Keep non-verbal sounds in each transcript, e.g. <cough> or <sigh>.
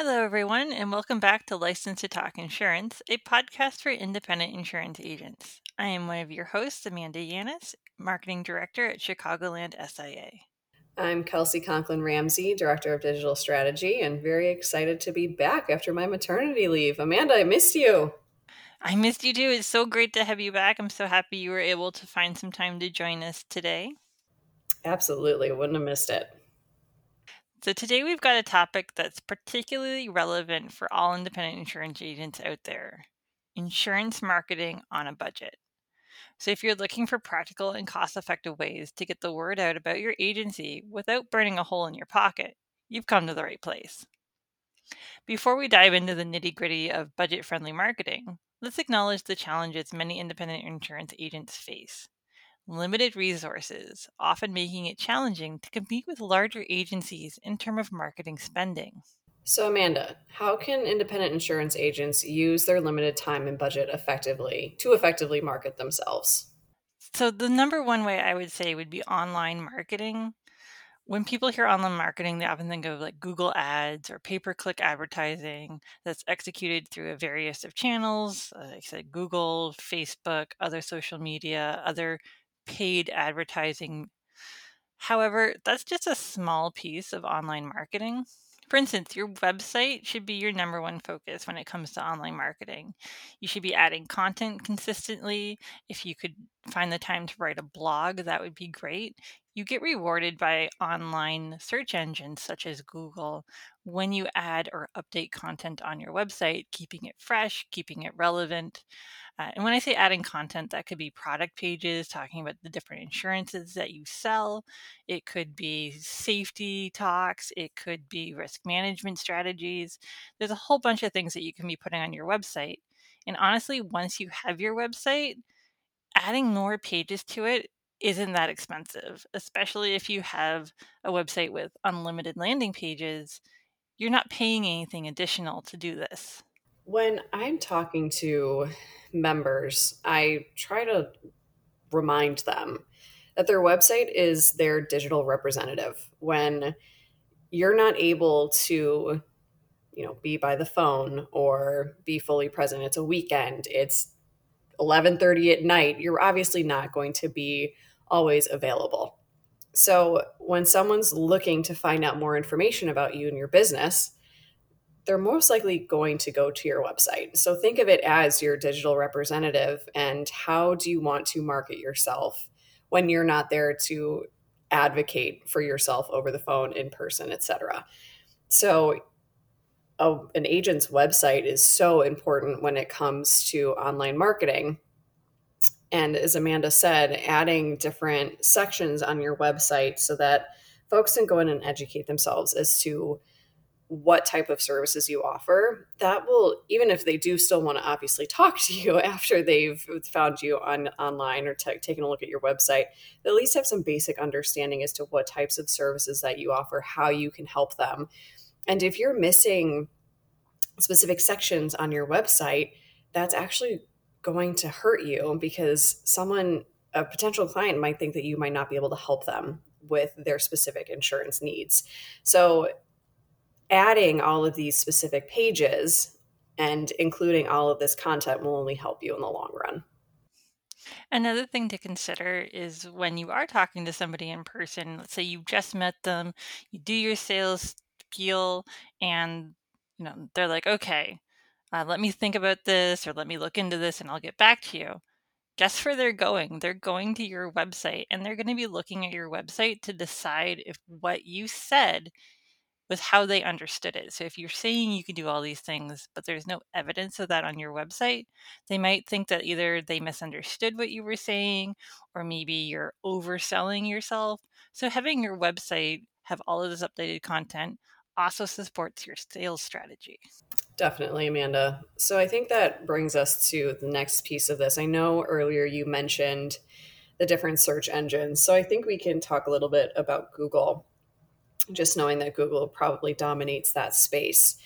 Hello, everyone, and welcome back to Licensed to Talk Insurance, a podcast for independent insurance agents. I am one of your hosts, Amanda Yaniz, Marketing Director at Chicagoland SIA. I'm Kelsey Concklin Ramsey, Director of Digital Strategy, and very excited to be back after my maternity leave. Amanda, I missed you. I missed you too. It's so great to have you back. I'm so happy you were able to find some time to join us today. Absolutely. Wouldn't have missed it. So, today we've got a topic that's particularly relevant for all independent insurance agents out there insurance marketing on a budget. So, if you're looking for practical and cost effective ways to get the word out about your agency without burning a hole in your pocket, you've come to the right place. Before we dive into the nitty gritty of budget friendly marketing, let's acknowledge the challenges many independent insurance agents face limited resources, often making it challenging to compete with larger agencies in terms of marketing spending. So, Amanda, how can independent insurance agents use their limited time and budget effectively to effectively market themselves? So, the number one way I would say would be online marketing. When people hear online marketing, they often think of like Google Ads or pay per click advertising that's executed through a various of channels, uh, like I said, Google, Facebook, other social media, other paid advertising. However, that's just a small piece of online marketing. For instance, your website should be your number one focus when it comes to online marketing. You should be adding content consistently. If you could find the time to write a blog, that would be great. You get rewarded by online search engines such as Google when you add or update content on your website, keeping it fresh, keeping it relevant. Uh, and when I say adding content, that could be product pages talking about the different insurances that you sell. It could be safety talks. It could be risk management strategies. There's a whole bunch of things that you can be putting on your website. And honestly, once you have your website, adding more pages to it isn't that expensive, especially if you have a website with unlimited landing pages. You're not paying anything additional to do this. When I'm talking to members, I try to remind them that their website is their digital representative. When you're not able to, you know, be by the phone or be fully present, it's a weekend, it's 11:30 at night, you're obviously not going to be always available. So, when someone's looking to find out more information about you and your business, they're most likely going to go to your website. So think of it as your digital representative and how do you want to market yourself when you're not there to advocate for yourself over the phone, in person, etc. So a, an agent's website is so important when it comes to online marketing. And as Amanda said, adding different sections on your website so that folks can go in and educate themselves as to what type of services you offer that will even if they do still want to obviously talk to you <laughs> after they've found you on online or t- taken a look at your website at least have some basic understanding as to what types of services that you offer how you can help them and if you're missing specific sections on your website that's actually going to hurt you because someone a potential client might think that you might not be able to help them with their specific insurance needs so adding all of these specific pages and including all of this content will only help you in the long run. Another thing to consider is when you are talking to somebody in person, let's say you just met them, you do your sales and you know they're like, "Okay, uh, let me think about this, or let me look into this, and I'll get back to you." Guess where they're going? They're going to your website, and they're going to be looking at your website to decide if what you said was how they understood it. So if you're saying you can do all these things, but there's no evidence of that on your website, they might think that either they misunderstood what you were saying or maybe you're overselling yourself. So having your website have all of this updated content also supports your sales strategy. Definitely, Amanda. So I think that brings us to the next piece of this. I know earlier you mentioned the different search engines. So I think we can talk a little bit about Google just knowing that Google probably dominates that space.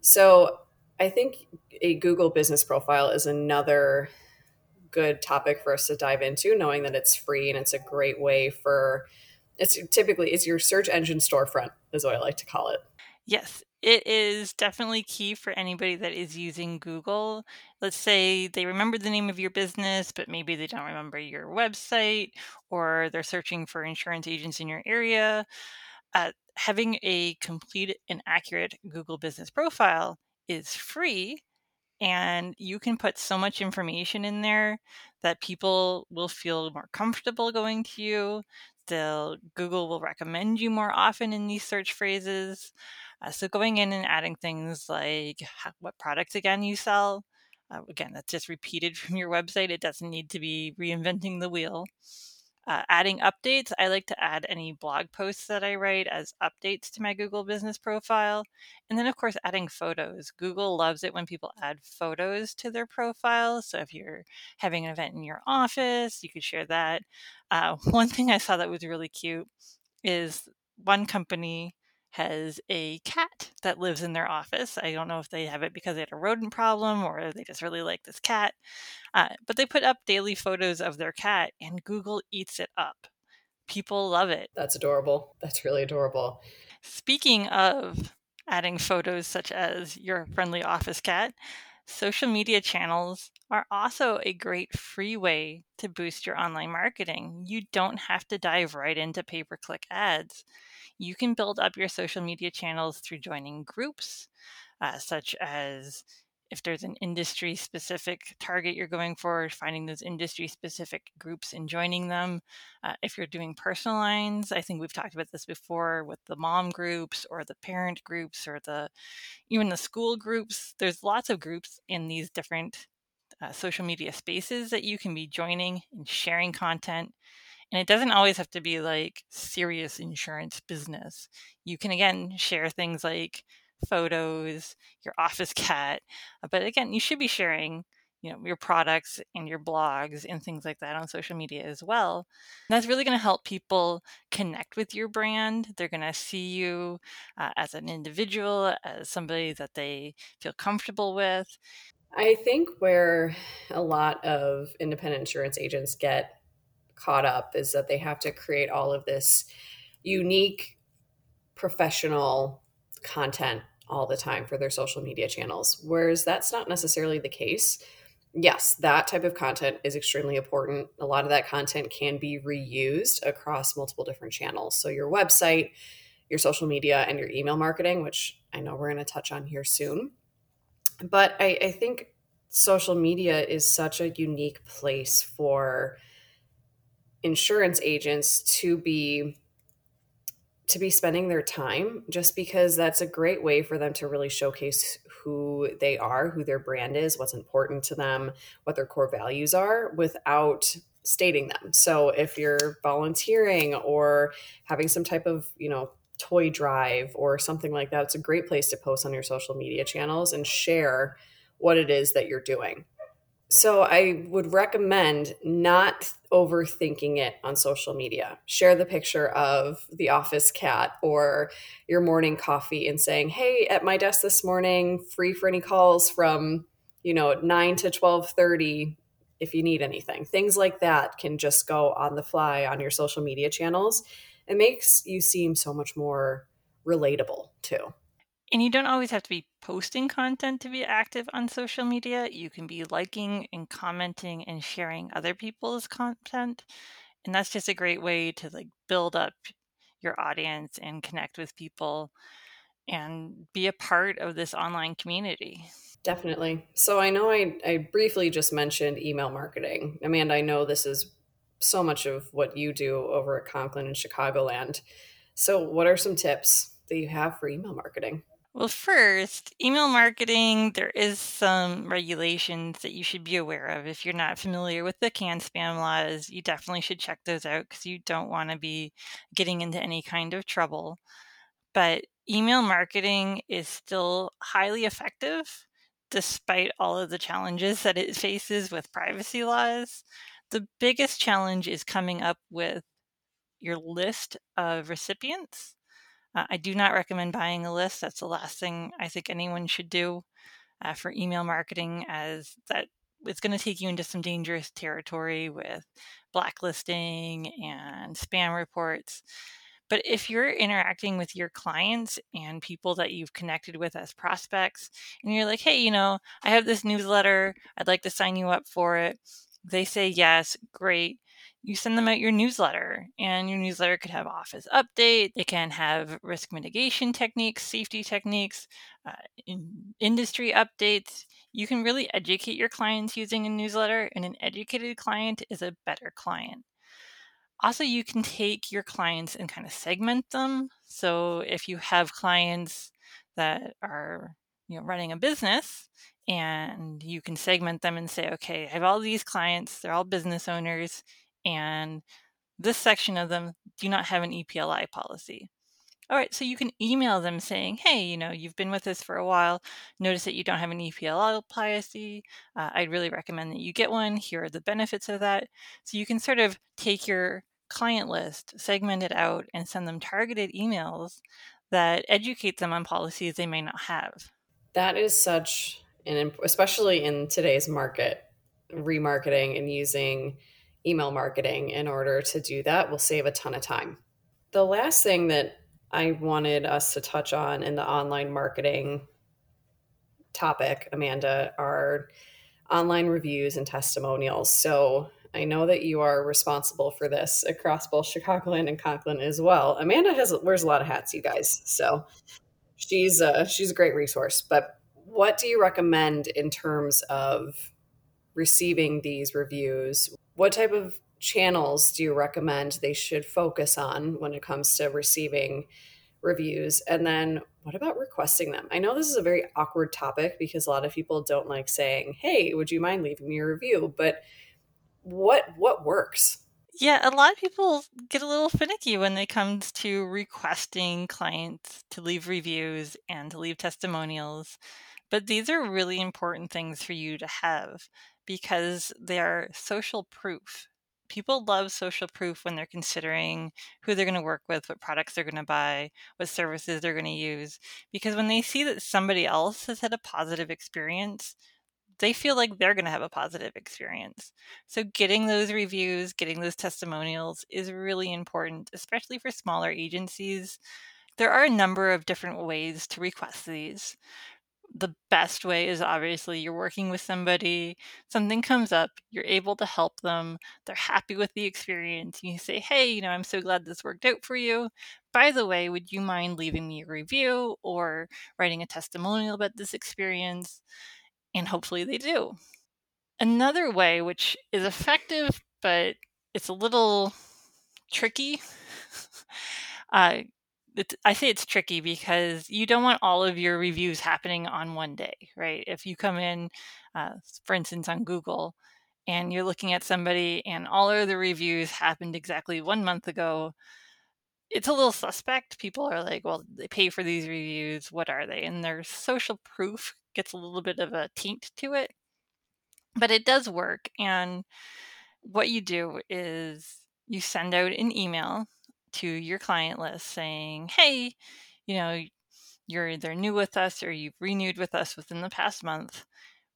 So I think a Google business profile is another good topic for us to dive into, knowing that it's free and it's a great way for it's typically it's your search engine storefront is what I like to call it. Yes, It is definitely key for anybody that is using Google. Let's say they remember the name of your business, but maybe they don't remember your website, or they're searching for insurance agents in your area. Uh, having a complete and accurate Google business profile is free and you can put so much information in there that people will feel more comfortable going to you. They'll Google will recommend you more often in these search phrases. Uh, so going in and adding things like what products again you sell. Uh, again, that's just repeated <laughs> from your website. It doesn't need to be reinventing the wheel. Uh, adding updates, I like to add any blog posts that I write as updates to my Google business profile. And then, of course, adding photos. Google loves it when people add photos to their profile. So if you're having an event in your office, you could share that. Uh, <laughs> one thing I saw that was really cute is one company has a cat that lives in their office. I don't know if they have it because they had a rodent problem or they just really like this cat. Uh, but they put up daily photos of their cat and Google eats it up. People love it. That's adorable. That's really adorable. Speaking of adding photos such as your friendly office cat, social media channels are also a great free way to boost your online marketing. You don't have to dive right into pay per click ads. You can build up your social media channels through joining groups, uh, such as if there's an industry specific target you're going for, finding those industry specific groups and joining them. Uh, if you're doing personal lines, I think we've talked about this before with the mom groups or the parent groups or the even the school groups. There's lots of groups in these different uh, social media spaces that you can be joining and sharing content and it doesn't always have to be like serious insurance business. You can, again, share things like photos, your office cat. Uh, but again, you should be sharing you know your products and your blogs and things like that on social media as well and that's really going to help people connect with your brand they're going to see you uh, as an individual as somebody that they feel comfortable with i think where a lot of independent insurance agents get caught up is that they have to create all of this unique professional content all the time for their social media channels, whereas that's not necessarily the case. Yes, that type of content is extremely important. A lot of that content can be reused across multiple different channels. So, your website, your social media, and your email marketing, which I know we're going to touch on here soon. But I, I think social media is such a unique place for insurance agents to be to be spending their time just because that's a great way for them to really showcase who they are, who their brand is, what's important to them, what their core values are without stating them. So if you're volunteering or having some type of, you know, toy drive or something like that, it's a great place to post on your social media channels and share what it is that you're doing. So I would recommend not overthinking it on social media. Share the picture of the office cat or your morning coffee and saying, "Hey, at my desk this morning, free for any calls from, you know, 9 to 12:30 if you need anything." Things like that can just go on the fly on your social media channels. It makes you seem so much more relatable too. And you don't always have to be posting content to be active on social media. You can be liking and commenting and sharing other people's content. And that's just a great way to like build up your audience and connect with people and be a part of this online community. Definitely. So I know I, I briefly just mentioned email marketing. Amanda, I know this is so much of what you do over at Concklin and Chicagoland. So, what are some tips that you have for email marketing? Well, first, email marketing, there is some regulations that you should be aware of. If you're not familiar with the CAN spam laws, you definitely should check those out because you don't want to be getting into any kind of trouble. But email marketing is still highly effective despite all of the challenges that it faces with privacy laws. The biggest challenge is coming up with your list of recipients uh, I do not recommend buying a list. That's the last thing I think anyone should do uh, for email marketing, as that it's going to take you into some dangerous territory with blacklisting and spam reports. But if you're interacting with your clients and people that you've connected with as prospects, and you're like, hey, you know, I have this newsletter, I'd like to sign you up for it. They say yes, great. You send them out your newsletter, and your newsletter could have office update. It can have risk mitigation techniques, safety techniques, uh, in industry updates. You can really educate your clients using a newsletter, and an educated client is a better client. Also, you can take your clients and kind of segment them. So if you have clients that are, you know, running a business and you can segment them and say, okay, I have all these clients, they're all business owners, and this section of them do not have an EPLI policy. All right, so you can email them saying, hey, you know, you've been with us for a while. Notice that you don't have an EPLI policy. Uh, I'd really recommend that you get one. Here are the benefits of that. So you can sort of take your client list, segment it out, and send them targeted emails that educate them on policies they may not have. That is such an, especially in today's market, remarketing and using email marketing in order to do that will save a ton of time. The last thing that I wanted us to touch on in the online marketing topic, Amanda, are online reviews and testimonials. So I know that you are responsible for this across both Chicagoland and Concklin as well. Amanda has wears a lot of hats, you guys. So she's a, she's a great resource. But what do you recommend in terms of receiving these reviews? What type of channels do you recommend they should focus on when it comes to receiving reviews? And then what about requesting them? I know this is a very awkward topic because a lot of people don't like saying, "Hey, would you mind leaving me a review?" But what what works? Yeah, a lot of people get a little finicky when it comes to requesting clients to leave reviews and to leave testimonials. But these are really important things for you to have because they're social proof. People love social proof when they're considering who they're going to work with, what products they're going to buy, what services they're going to use. Because when they see that somebody else has had a positive experience, they feel like they're going to have a positive experience. So, getting those reviews, getting those testimonials is really important, especially for smaller agencies. There are a number of different ways to request these the best way is obviously you're working with somebody, something comes up, you're able to help them, they're happy with the experience. You say, Hey, you know, I'm so glad this worked out for you. By the way, would you mind leaving me a review or writing a testimonial about this experience? And hopefully they do. Another way, which is effective, but it's a little tricky. <laughs> uh, I say it's tricky because you don't want all of your reviews happening on one day, right? If you come in, uh, for instance, on Google and you're looking at somebody and all of the reviews happened exactly one month ago, it's a little suspect. People are like, well, they pay for these reviews. What are they? And their social proof gets a little bit of a taint to it, but it does work. And what you do is you send out an email to your client list saying, hey, you know, you're either new with us or you've renewed with us within the past month.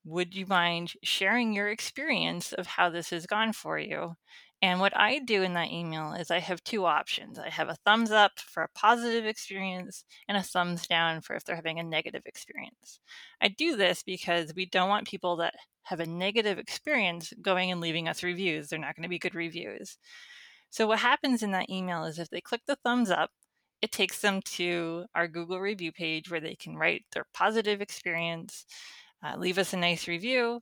Would you mind sharing your experience of how this has gone for you? And what I do in that email is I have two options. I have a thumbs up for a positive experience and a thumbs down for if they're having a negative experience. I do this because we don't want people that have a negative experience going and leaving us reviews. They're not going to be good reviews. So what happens in that email is if they click the thumbs up, it takes them to our Google review page where they can write their positive experience, uh, leave us a nice review.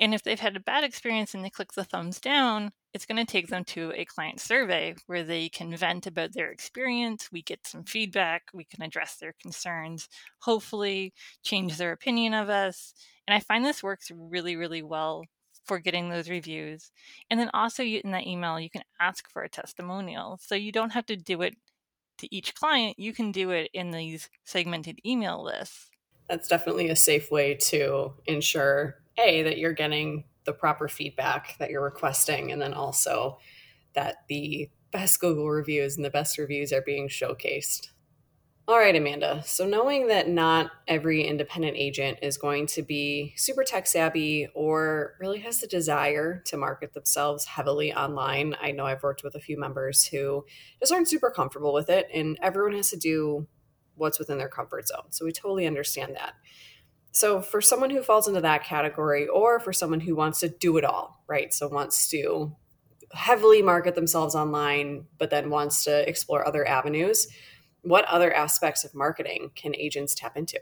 And if they've had a bad experience and they click the thumbs down, it's going to take them to a client survey where they can vent about their experience. We get some feedback, we can address their concerns, hopefully change their opinion of us. And I find this works really, really well for getting those reviews. And then also in that email, you can ask for a testimonial. So you don't have to do it to each client, you can do it in these segmented email lists. That's definitely a safe way to ensure A, that you're getting the proper feedback that you're requesting, and then also that the best Google reviews and the best reviews are being showcased. All right, Amanda. So, knowing that not every independent agent is going to be super tech savvy or really has the desire to market themselves heavily online, I know I've worked with a few members who just aren't super comfortable with it, and everyone has to do what's within their comfort zone. So, we totally understand that. So, for someone who falls into that category, or for someone who wants to do it all, right? So, wants to heavily market themselves online, but then wants to explore other avenues what other aspects of marketing can agents tap into?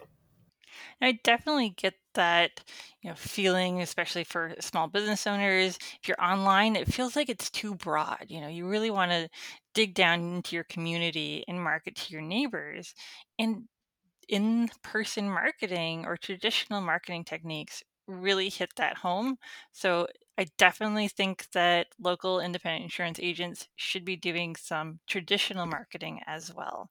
I definitely get that, you know, feeling, especially for small business owners. If you're online, it feels like it's too broad. You know, you really want to dig down into your community and market to your neighbors. And in person marketing or traditional marketing techniques really hit that home. So I definitely think that local independent insurance agents should be doing some traditional marketing as well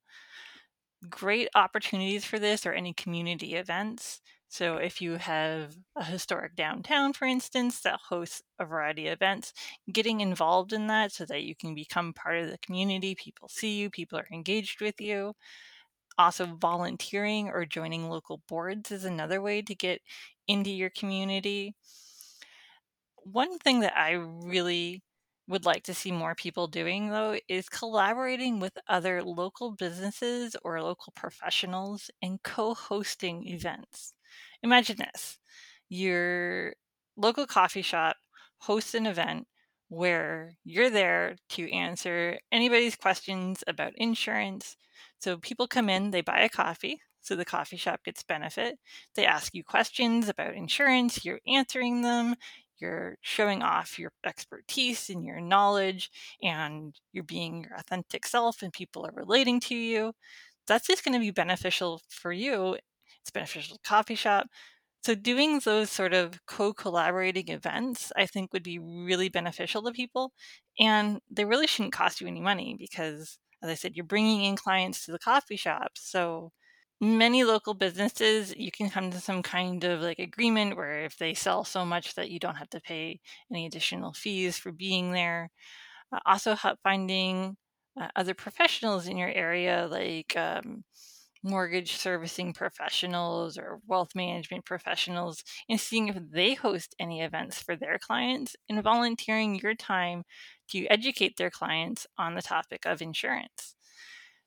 great opportunities for this are any community events. So, if you have a historic downtown, for instance, that hosts a variety of events, getting involved in that so that you can become part of the community, people see you, people are engaged with you. Also, volunteering or joining local boards is another way to get into your community. One thing that I really would like to see more people doing though is collaborating with other local businesses or local professionals and co-hosting events. Imagine this. Your local coffee shop hosts an event where you're there to answer anybody's questions about insurance. So people come in, they buy a coffee, so the coffee shop gets benefit. They ask you questions about insurance, you're answering them, you're showing off your expertise and your knowledge and you're being your authentic self and people are relating to you that's just going to be beneficial for you it's beneficial to coffee shop. So doing those sort of co-collaborating events i think would be really beneficial to people and they really shouldn't cost you any money because as i said you're bringing in clients to the coffee shop so many local businesses you can come to some kind of like agreement where if they sell so much that you don't have to pay any additional fees for being there. Uh, also help finding uh, other professionals in your area like um, mortgage servicing professionals or wealth management professionals and seeing if they host any events for their clients and volunteering your time to educate their clients on the topic of insurance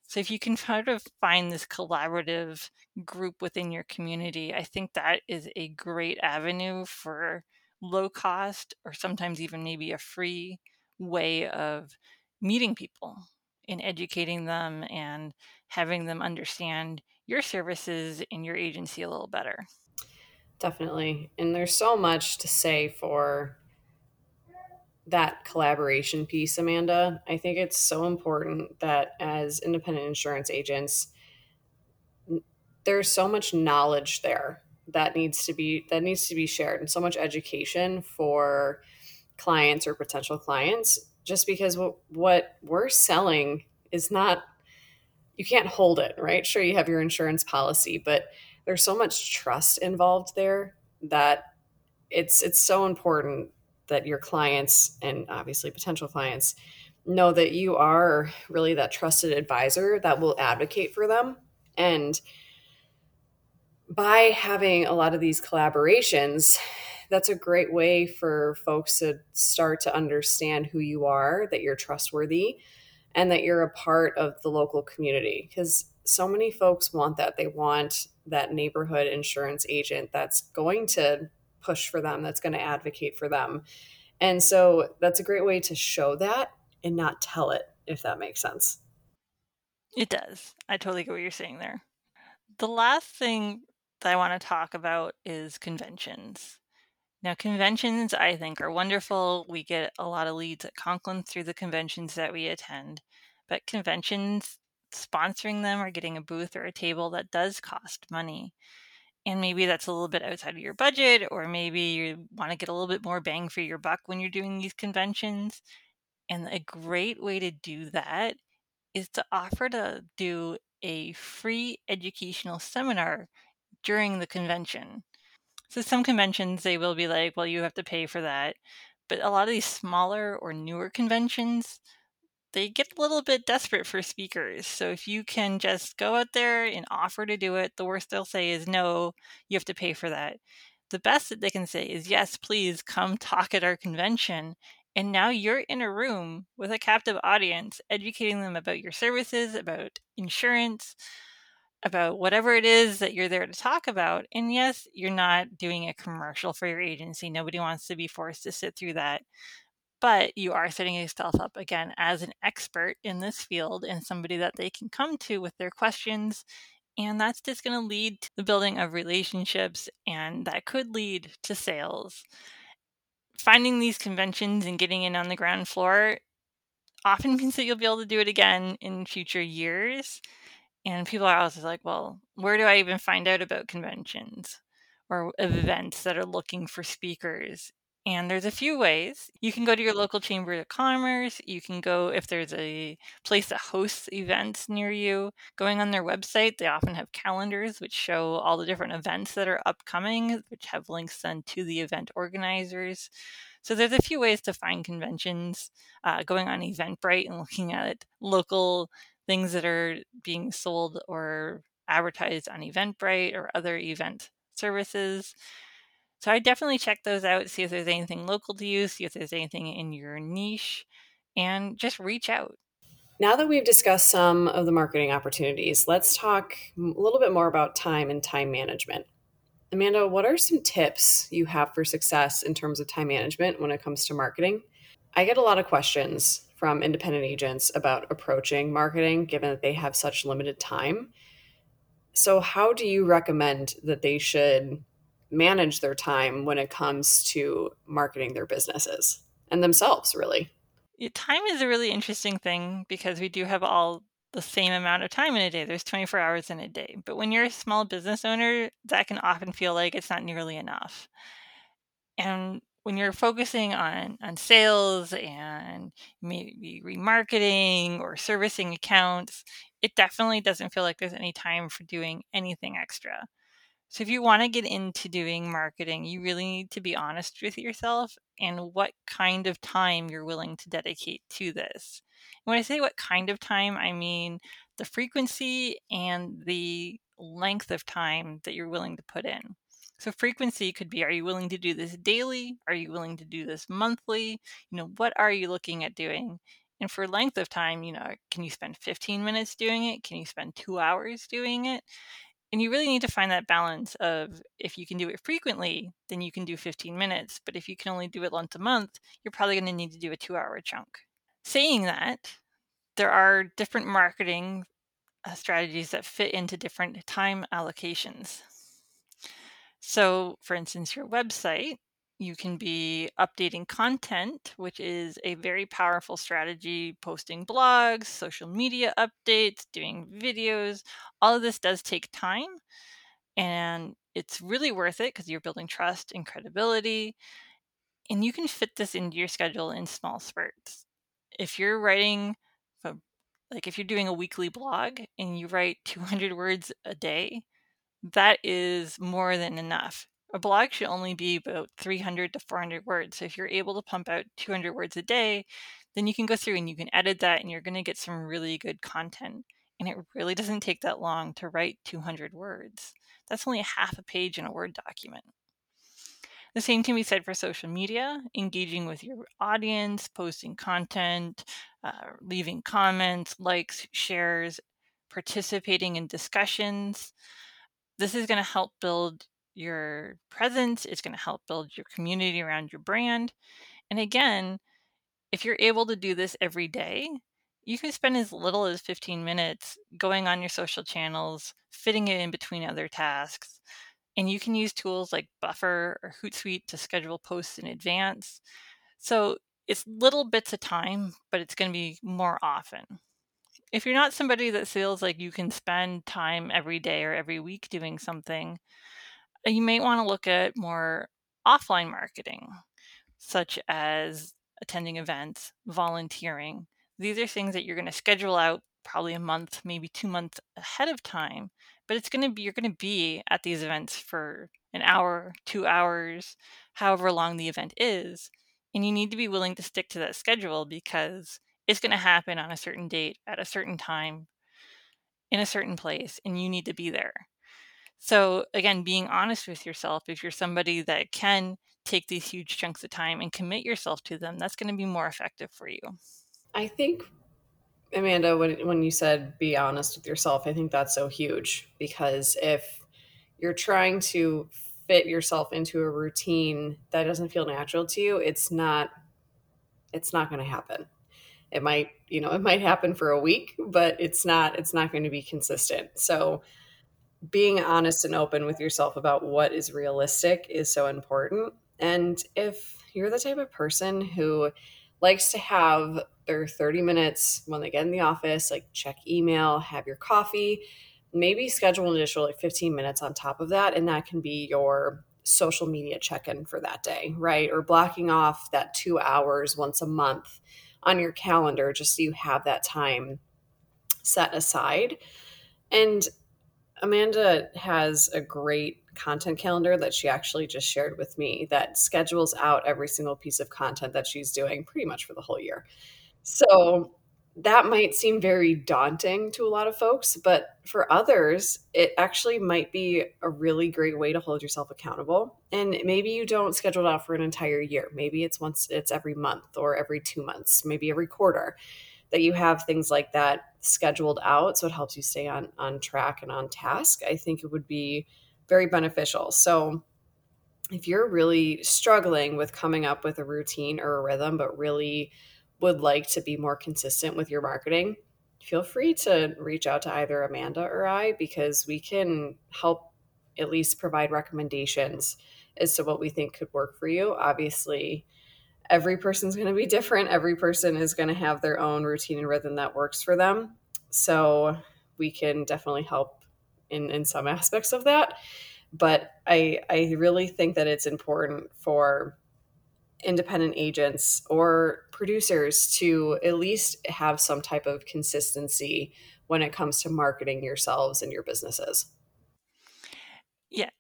so if you can kind of find this collaborative group within your community, I think that is a great avenue for low cost or sometimes even maybe a free way of meeting people and educating them and having them understand your services and your agency a little better. Definitely. And there's so much to say for that collaboration piece, Amanda. I think it's so important that as independent insurance agents, there's so much knowledge there that needs to be that needs to be shared and so much education for clients or potential clients just because what, what we're selling is not you can't hold it right sure you have your insurance policy but there's so much trust involved there that it's it's so important that your clients and obviously potential clients know that you are really that trusted advisor that will advocate for them. And by having a lot of these collaborations that's a great way for folks to start to understand who you are that you're trustworthy and that you're a part of the local community. Because so many folks want that. They want that neighborhood insurance agent that's going to push for them, that's going to advocate for them. And so that's a great way to show that and not tell it, if that makes sense. It does. I totally get what you're saying there. The last thing that I want to talk about is conventions. Now, conventions I think are wonderful. We get a lot of leads at Concklin through the conventions that we attend, but conventions, sponsoring them or getting a booth or a table, that does cost money and maybe that's a little bit outside of your budget or maybe you want to get a little bit more bang for your buck when you're doing these conventions and a great way to do that is to offer to do a free educational seminar during the convention. So some conventions they will be like well you have to pay for that but a lot of these smaller or newer conventions they get a little bit desperate for speakers. So if you can just go out there and offer to do it, the worst they'll say is no, you have to pay for that. The best that they can say is yes, please come talk at our convention. And now you're in a room with a captive audience, educating them about your services, about insurance, about whatever it is that you're there to talk about. And yes, you're not doing a commercial for your agency. Nobody wants to be forced to sit through that but you are setting yourself up again as an expert in this field and somebody that they can come to with their questions. And that's just going to lead to the building of relationships, and that could lead to sales. Finding these conventions and getting in on the ground floor often means that you'll be able to do it again in future years. And people are always like, well, where do I even find out about conventions or events that are looking for speakers? And there's a few ways. You can go to your local chamber of commerce. You can go if there's a place that hosts events near you. Going on their website, they often have calendars which show all the different events that are upcoming, which have links then to the event organizers. So there's a few ways to find conventions. Uh, going on Eventbrite and looking at local things that are being sold or advertised on Eventbrite or other event services. So I definitely check those out, see if there's anything local to you, see if there's anything in your niche, and just reach out. Now that we've discussed some of the marketing opportunities, let's talk a little bit more about time and time management. Amanda, what are some tips you have for success in terms of time management when it comes to marketing? I get a lot of questions from independent agents about approaching marketing given that they have such limited time. So, how do you recommend that they should manage their time when it comes to marketing their businesses and themselves, really. Time is a really interesting thing because we do have all the same amount of time in a day. There's 24 hours in a day. But when you're a small business owner, that can often feel like it's not nearly enough. And when you're focusing on on sales and maybe remarketing or servicing accounts, it definitely doesn't feel like there's any time for doing anything extra. So if you want to get into doing marketing, you really need to be honest with yourself and what kind of time you're willing to dedicate to this. And when I say what kind of time, I mean the frequency and the length of time that you're willing to put in. So frequency could be are you willing to do this daily? Are you willing to do this monthly? You know, what are you looking at doing? And for length of time, you know, can you spend 15 minutes doing it? Can you spend 2 hours doing it? And you really need to find that balance of if you can do it frequently then you can do 15 minutes but if you can only do it once a month you're probably going to need to do a two hour chunk. Saying that there are different marketing uh, strategies that fit into different time allocations. So for instance your website you can be updating content, which is a very powerful strategy, posting blogs, social media updates, doing videos. All of this does take time and it's really worth it because you're building trust and credibility. And you can fit this into your schedule in small spurts. If you're writing, like if you're doing a weekly blog and you write 200 words a day, that is more than enough a blog should only be about 300 to 400 words. So if you're able to pump out 200 words a day, then you can go through and you can edit that and you're going to get some really good content. And it really doesn't take that long to write 200 words. That's only half a page in a Word document. The same can be said for social media, engaging with your audience, posting content, uh, leaving comments, likes, shares, participating in discussions. This is going to help build your presence, it's going to help build your community around your brand. And again, if you're able to do this every day, you can spend as little as 15 minutes going on your social channels, fitting it in between other tasks. And you can use tools like Buffer or Hootsuite to schedule posts in advance. So it's little bits of time, but it's going to be more often. If you're not somebody that feels like you can spend time every day or every week doing something, Uh, you may want to look at more offline marketing, such as attending events, volunteering. These are things that you're going to schedule out probably a month, maybe two months ahead of time. But it's going to be, you're going to be at these events for an hour, two hours, however long the event is. And you need to be willing to stick to that schedule because it's going to happen on a certain date at a certain time in a certain place and you need to be there. So, again, being honest with yourself, if you're somebody that can take these huge chunks of time and commit yourself to them, that's going to be more effective for you. I think, Amanda, when, when you said be honest with yourself, I think that's so huge because if you're trying to fit yourself into a routine that doesn't feel natural to you, it's not it's not going to happen. It might, you know, it might happen for a week, but it's not it's not going to be consistent. So being honest and open with yourself about what is realistic is so important. And if you're the type of person who likes to have their 30 minutes when they get in the office, like check email, have your coffee, maybe schedule an additional like 15 minutes on top of that. And that can be your social media check in for that day, right? Or blocking off that two hours once a month on your calendar just so you have that time set aside. And Amanda has a great content calendar that she actually just shared with me that schedules out every single piece of content that she's doing pretty much for the whole year. So that might seem very daunting to a lot of folks, but for others, it actually might be a really great way to hold yourself accountable. And maybe you don't schedule it out for an entire year. Maybe it's once it's every month or every 2 months, maybe every quarter that you have things like that scheduled out so it helps you stay on on track and on task. I think it would be very beneficial. So if you're really struggling with coming up with a routine or a rhythm but really would like to be more consistent with your marketing, feel free to reach out to either Amanda or I because we can help at least provide recommendations as to what we think could work for you. Obviously, every person's going to be different. Every person is going to have their own routine and rhythm that works for them. So we can definitely help in, in some aspects of that. But I, I really think that it's important for independent agents or producers to at least have some type of consistency when it comes to marketing yourselves and your businesses. Yeah,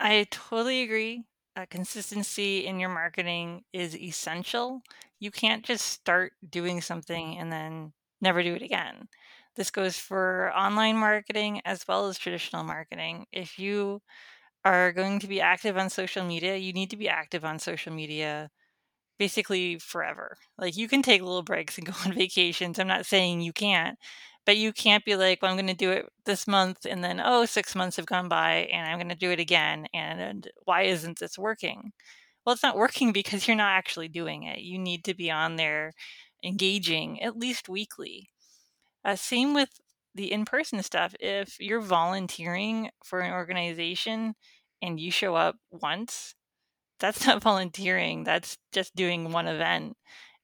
I totally agree. Uh, consistency in your marketing is essential. You can't just start doing something and then never do it again. This goes for online marketing as well as traditional marketing. If you are going to be active on social media, you need to be active on social media basically forever. Like you can take little breaks and go <laughs> on vacations. I'm not saying you can't, but you can't be like, well, I'm going to do it this month and then, oh, six months have gone by and I'm going to do it again. And, why isn't this working? Well, it's not working because you're not actually doing it. You need to be on there engaging at least weekly. Uh, same with the in person stuff. If you're volunteering for an organization and you show up once, that's not <laughs> volunteering. That's just doing one event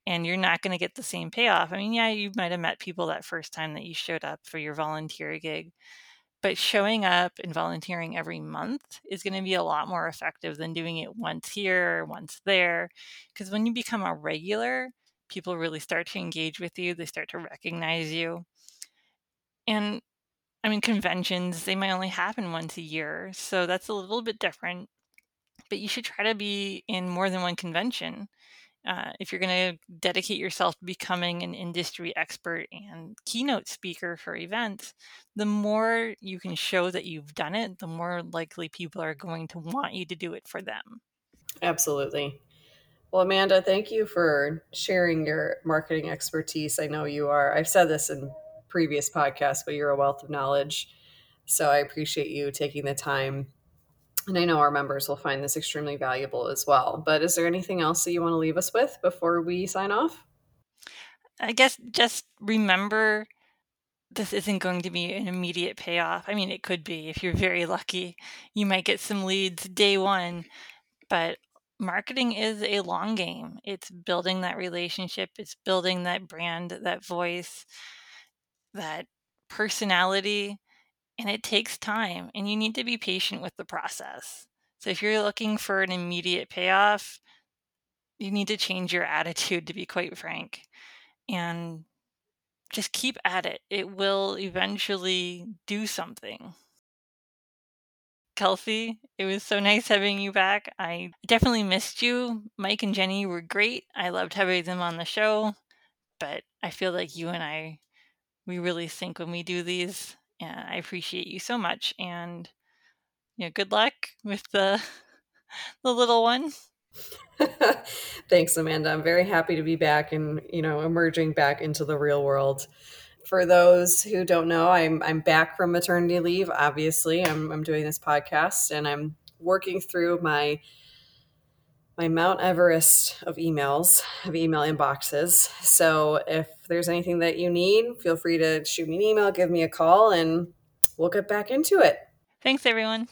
and you're not going to get the same payoff. I mean, yeah, you might have met people that first time that you showed up for your volunteer gig, but showing up and volunteering every month is going to be a lot more effective than doing it once here, once there. Because when you become a regular, people really start to engage with you, they start to recognize you. And I mean, conventions, they might only happen once a year. So that's a little bit different. But you should try to be in more than one convention. Uh, if you're going to dedicate yourself to becoming an industry expert and keynote speaker for events, the more you can show that you've done it, the more likely people are going to want you to do it for them. Absolutely. Well, Amanda, thank you for sharing your marketing expertise. I know you are, I've said this in previous podcasts, but you're a wealth of knowledge. So I appreciate you taking the time and I know our members will find this extremely valuable as well. But is there anything else that you want to leave us with before we sign off? I guess just remember this isn't going to be an immediate payoff. I mean, it could be if you're very lucky. You might get some leads day one, but marketing is a long game. It's building that relationship, it's building that brand, that voice, that personality and it takes time and you need to be patient with the process. So if you're looking for an immediate payoff, you need to change your attitude to be quite frank and just keep at it. It will eventually do something. Kelsey, it was so nice having you back. I definitely missed you. Mike and Jenny were great. I loved having them on the show. but I feel like you and I, we really think when we do these. And I appreciate you so much. And you know, good luck with the <laughs> the little one. <laughs> Thanks, Amanda. I'm very happy to be back and, you know, emerging back into the real world. For those who don't know, I'm I'm back from maternity leave. Obviously, I'm I'm doing this podcast and I'm working through my my Mount Everest of emails, of email inboxes. So if there's anything that you need, feel free to shoot me an email, give me a call, and we'll get back into it. Thanks, everyone.